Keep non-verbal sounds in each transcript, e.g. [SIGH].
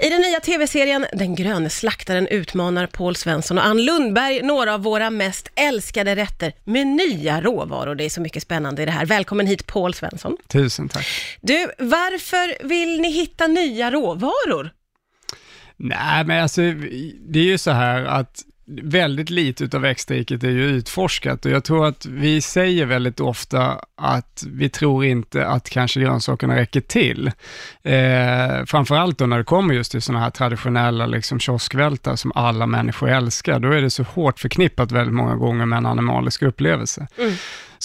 I den nya tv-serien Den gröne slaktaren utmanar Paul Svensson och Ann Lundberg några av våra mest älskade rätter med nya råvaror. Det är så mycket spännande i det här. Välkommen hit Paul Svensson. Tusen tack. Du, varför vill ni hitta nya råvaror? Nej, men alltså det är ju så här att väldigt lite av växtriket är ju utforskat och jag tror att vi säger väldigt ofta att vi tror inte att kanske grönsakerna räcker till. Eh, framförallt då när det kommer just till sådana här traditionella liksom kioskvältar som alla människor älskar, då är det så hårt förknippat väldigt många gånger med en animalisk upplevelse. Mm.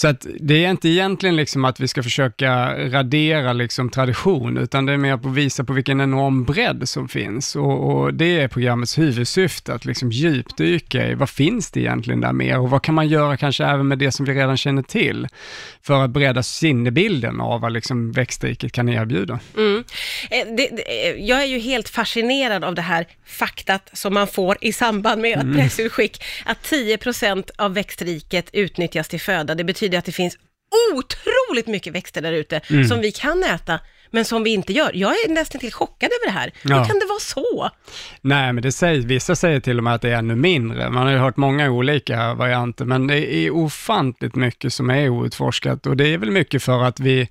Så att det är inte egentligen liksom att vi ska försöka radera liksom tradition, utan det är mer att visa på vilken enorm bredd som finns. Och, och det är programmets huvudsyfte, att liksom djupdyka i vad finns det egentligen där mer och vad kan man göra kanske även med det som vi redan känner till, för att bredda sinnebilden av vad liksom växtriket kan erbjuda. Mm. Eh, det, det, jag är ju helt fascinerad av det här faktat som man får i samband med ett mm. pressutskick, att 10% av växtriket utnyttjas till föda. Det betyder att det finns otroligt mycket växter där ute mm. som vi kan äta, men som vi inte gör. Jag är nästan till chockad över det här. Ja. Hur kan det vara så? Nej, men det säger, vissa säger till och med att det är ännu mindre. Man har ju hört många olika varianter, men det är ofantligt mycket som är outforskat och det är väl mycket för att vi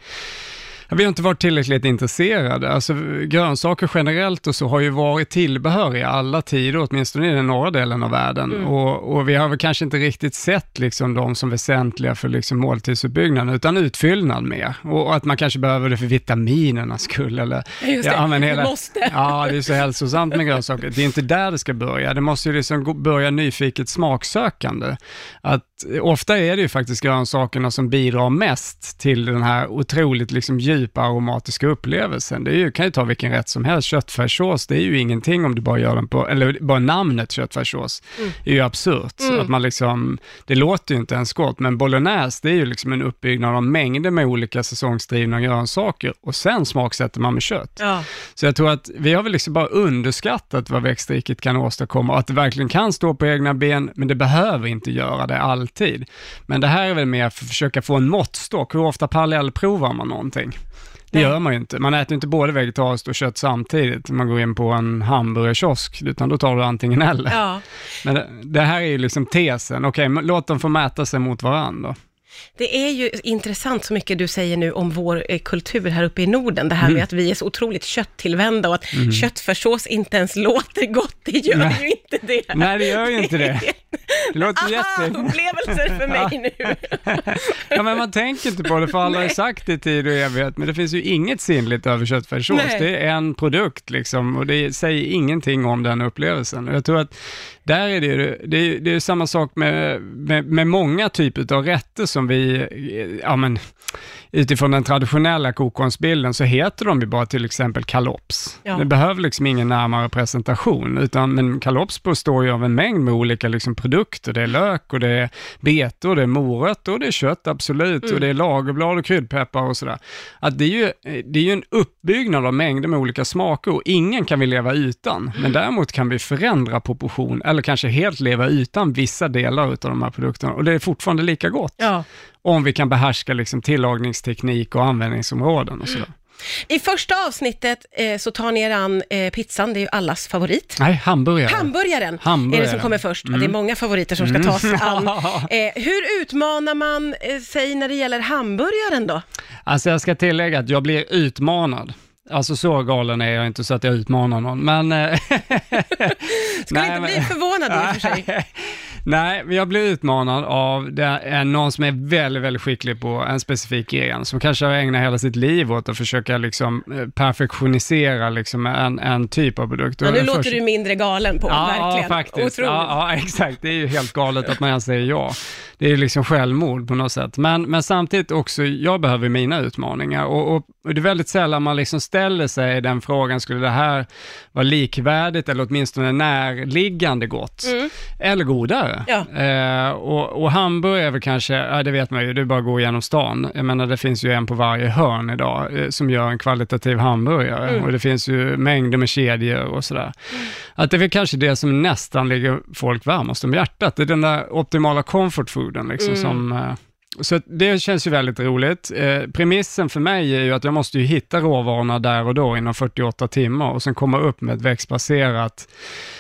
vi har inte varit tillräckligt intresserade. Alltså grönsaker generellt och så har ju varit tillbehör i alla tider, åtminstone i den norra delen av världen. Mm. Och, och, vi har väl kanske inte riktigt sett liksom de som väsentliga för liksom måltidsuppbyggnaden, utan utfyllnad mer. Och, och, att man kanske behöver det för vitaminernas skull. Eller, Just det, ja, hela, måste. Ja, det är så hälsosamt med grönsaker. Det är inte där det ska börja. Det måste ju liksom börja nyfiket smaksökande. Att ofta är det ju faktiskt grönsakerna som bidrar mest till den här otroligt liksom djupa aromatiska upplevelsen. Det är ju, kan ju ta vilken rätt som helst, köttfärssås, det är ju ingenting om du bara gör den på, eller bara namnet köttfärssås, mm. är ju absurt. Mm. Att man liksom, det låter ju inte ens gott, men bolognese, det är ju liksom en uppbyggnad av mängder med olika säsongsdrivna grönsaker och sen smaksätter man med kött. Ja. Så jag tror att vi har väl liksom bara underskattat vad växtriket kan åstadkomma och att det verkligen kan stå på egna ben, men det behöver inte göra det alltid. Men det här är väl mer för att försöka få en måttstock, hur ofta parallellprovar man någonting? Det gör man ju inte. Man äter inte både vegetariskt och kött samtidigt när man går in på en hamburgerkiosk, utan då tar du antingen eller. Ja. Men det, det, här är ju liksom tesen, okej, okay, låt dem få mäta sig mot varandra. Det är ju intressant så mycket du säger nu om vår eh, kultur här uppe i Norden, det här mm. med att vi är så otroligt kötttillvända och att mm. köttfärssås inte ens låter gott, det gör Nej. ju inte det. Nej, det gör ju inte det. [LAUGHS] Det låter Aha, jätte... upplevelser för mig [LAUGHS] nu. [LAUGHS] ja, men man tänker inte på det, för alla har ju sagt det i tid och evighet, men det finns ju inget sinnligt över köttfärssås. Det är en produkt liksom, och det säger ingenting om den upplevelsen. Och jag tror att där är det, det, är, det är samma sak med, med, med många typer av rätter som vi, ja men, utifrån den traditionella kokkonstbilden så heter de ju bara till exempel kalops. Ja. Det behöver liksom ingen närmare presentation, utan men kalops består ju av en mängd med olika liksom produkter. Det är lök och det är betor, det är morötter och det är kött absolut mm. och det är lagerblad och kryddpeppar och sådär. Att det är ju, det är ju en uppbyggnad av mängder med olika smaker och ingen kan vi leva utan, men däremot kan vi förändra proportion eller kanske helt leva utan vissa delar av de här produkterna och det är fortfarande lika gott. Ja om vi kan behärska liksom tillagningsteknik och användningsområden och sådär. Mm. I första avsnittet eh, så tar ni er an eh, pizzan, det är ju allas favorit. Nej, hamburgaren. Hamburgaren, hamburgaren. är det som kommer först. Mm. Det är mm. många favoriter som ska mm. tas an. [LAUGHS] Eh, hur utmanar man eh, sig när det gäller hamburgaren då? Alltså jag ska tillägga att jag blir utmanad. Alltså så galen är jag inte så att jag utmanar någon, men... Eh, [LAUGHS] Skulle inte bli förvånad i och för sig. [LAUGHS] Nej, jag blir utmanad av det någon som är väldigt, väldigt skicklig på en specifik gren, som kanske har ägnat hela sitt liv åt att försöka liksom eh, perfektionisera liksom en, en typ av produkt. Ja, nu låter först... du mindre galen på, ja, verkligen. Ja, faktiskt. Ja, ja, exakt. Det är ju helt galet att man ens säger ja. Det är ju liksom självmord på något sätt. Men, men samtidigt också, jag behöver mina utmaningar och, och, och det är väldigt sällan man liksom ställer sig den frågan, skulle det här vara likvärdigt eller åtminstone närliggande gott? Mm. Eller godare? Ja. Eh, och, och Hamburg är väl kanske, ja, det vet man ju, det är bara att gå igenom stan. Jag menar, det finns ju en på varje hörn idag eh, som gör en kvalitativ hamburgare mm. och det finns ju mängder med kedjor och sådär. Mm. Att det är väl kanske det som nästan ligger folk varmast om hjärtat, det är den där optimala comfort fooden liksom mm. som eh, så det känns ju väldigt roligt. Eh, premissen för mig är ju att jag måste ju hitta råvarorna där och då inom 48 timmar och sen komma upp med ett växtbaserat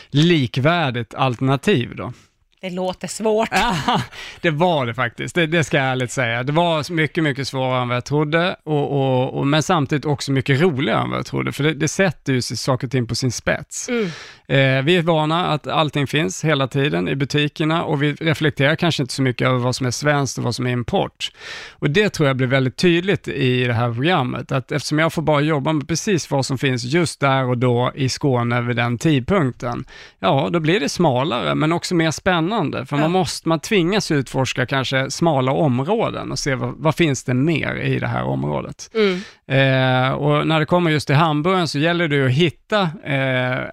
likvärdigt alternativ då. Det låter svårt. Ja, [LAUGHS] det var det faktiskt, det, det ska jag ärligt säga. Det var mycket, mycket svårare än vad jag trodde, och, och, och men samtidigt också mycket roligare än vad jag trodde, för det, det sätter ju saker och ting på sin spets. Mm. Eh, vi är vana att allting finns hela tiden i butikerna och vi reflekterar kanske inte så mycket över vad som är svenskt och vad som är import. Och det tror jag blir väldigt tydligt i det här programmet, att eftersom jag får bara jobba med precis vad som finns just där och då i Skåne vid den tidpunkten, ja, då blir det smalare, men också mer spännande, för Ja. man måste, man tvingas utforska kanske smala områden och se vad, vad finns det mer i det här området. Mm. Eh, och när det kommer just till hamburgaren så gäller det att hitta, eh,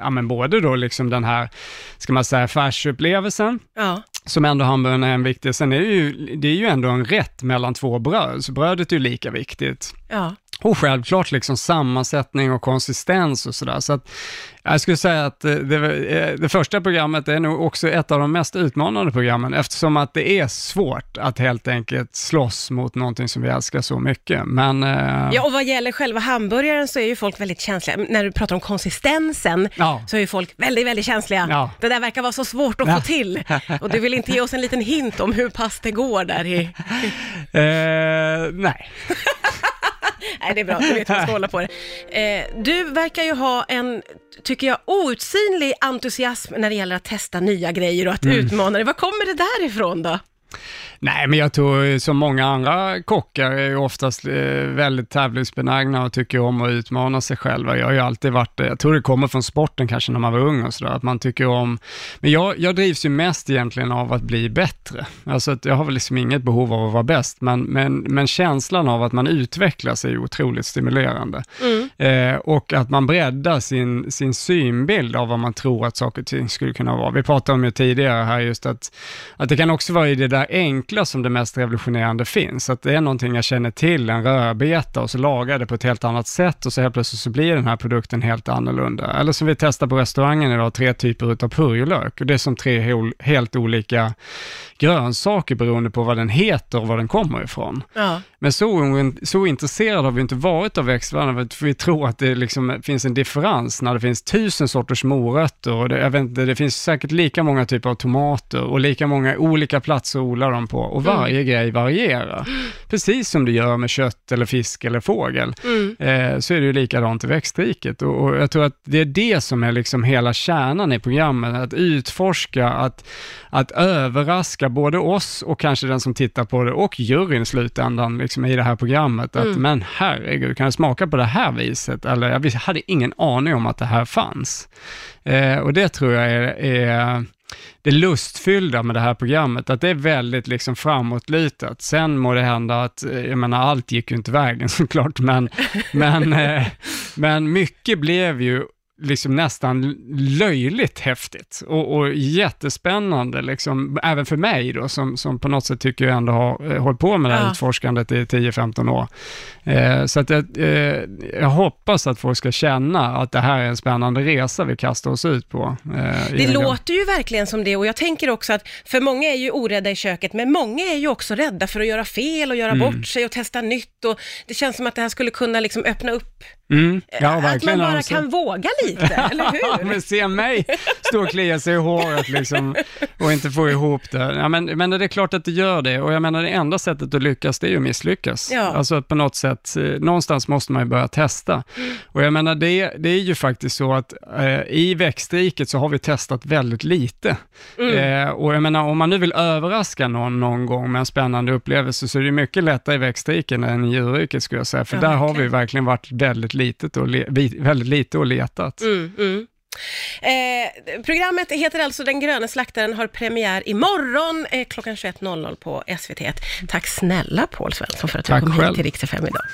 ja men både då liksom den här, ska man säga, färsupplevelsen, Ja. som ändå hamburgaren är en viktig, sen är det ju, det är ju ändå en rätt mellan två bröd, så brödet är ju lika viktigt. Ja. Och självklart liksom sammansättning och konsistens och sådär. Så att jag skulle säga att eh, det, eh, det första programmet är nog också ett av de mest utmanande programmen, eftersom att det är svårt att helt enkelt slåss mot någonting som vi älskar så mycket. Men eh, ja, och vad gäller själva hamburgaren så är ju folk väldigt känsliga. När du pratar om konsistensen Ja. så är ju folk väldigt, väldigt känsliga. Ja. Det där verkar vara så svårt att Ja. få till. Och du vill inte ge oss en liten hint om hur pass det går där i... [LAUGHS] eh, nej. [LAUGHS] [LAUGHS] Nej, det är bra, du vet hur man ska hålla på det. Eh, du verkar ju ha en, tycker jag, outsinlig entusiasm när det gäller att testa nya grejer och att Mm. utmana dig. Var kommer det därifrån då? Nej, men jag tror som många andra kockar är ju oftast eh, väldigt tävlingsbenägna och tycker om att utmana sig själva. Jag har ju alltid varit. Jag tror det kommer från sporten kanske när man var ung och sådär, att man tycker om... Men jag, jag drivs ju mest egentligen av att bli bättre. Alltså jag har väl liksom inget behov av att vara bäst, men, men, men känslan av att man utvecklas är ju otroligt stimulerande. Eh, och att man breddar sin, sin synbild av vad man tror att saker och ting skulle kunna vara. Vi pratade om det tidigare här just att, att det kan också vara i det där enkla som det mest revolutionerande finns. Att det är någonting jag känner till, en rödbeta och så lagar jag det på ett helt annat sätt och så helt plötsligt så blir den här produkten helt annorlunda. Eller som vi testar på restaurangen idag, tre typer utav purjolök. Och det är som tre hel, helt olika grönsaker beroende på vad den heter och var den kommer ifrån. Ja. Men så, så intresserade har vi inte varit av växtvärlden, för vi tror att det liksom finns en differens när det finns tusen sorters morötter och det, jag vet inte, det finns säkert lika många typer av tomater och lika många olika platser odla dem på och varje grej varierar. Precis som det gör med kött eller fisk eller fågel, Mm. eh, så är det ju likadant i växtriket och, och jag tror att det är det som är liksom hela kärnan i programmet, att utforska, att, att överraska både oss och kanske den som tittar på det och juryn i slutändan liksom i det här programmet. Att Mm. men herregud, kan jag smaka på det här viset? Eller jag hade ingen aning om att det här fanns. Eh, och det tror jag är, är det lustfyllda med det här programmet, att det är väldigt liksom framåtlutat. Sen må det hända att, eh, jag menar allt gick ju inte vägen [LAUGHS] såklart, men, men, eh, men mycket blev ju liksom nästan löjligt häftigt och, och jättespännande, liksom, även för mig då, som, som på något sätt tycker jag ändå har eh, hållit på med det här Ja. utforskandet i 10-15 år. Eh, så att jag, eh, jag hoppas att folk ska känna att det här är en spännande resa vi kastar oss ut på. Eh, Det låter ju verkligen som det och jag tänker också att för många är ju orädda i köket, men många är ju också rädda för att göra fel och göra Mm. bort sig och testa nytt och det känns som att det här skulle kunna liksom öppna upp, Mm, ja, att man verkligen. bara Alltså. kan våga lite, [LAUGHS] eller hur? men se mig stå och klia sig i håret liksom och inte få ihop det. Ja, men, men det är klart att det gör det och jag menar det enda sättet att lyckas det är ju att misslyckas. Ja. Alltså att på något sätt, eh, någonstans måste man ju börja testa. Och jag menar det, det är ju faktiskt så att eh, i växtriket så har vi testat väldigt lite. Eh, och jag menar om man nu vill överraska någon någon gång med en spännande upplevelse så är det mycket lättare i växtriket än i djurriket skulle jag säga. För Ja, där har vi verkligen. verkligen varit väldigt litet och, väldigt lite och letat. Mm, mm. Eh, programmet heter alltså Den gröna slaktaren, har premiär imorgon eh, klockan 21.00 på SVT1. Tack snälla Paul Svensson för att du kom hit till Rix FM idag.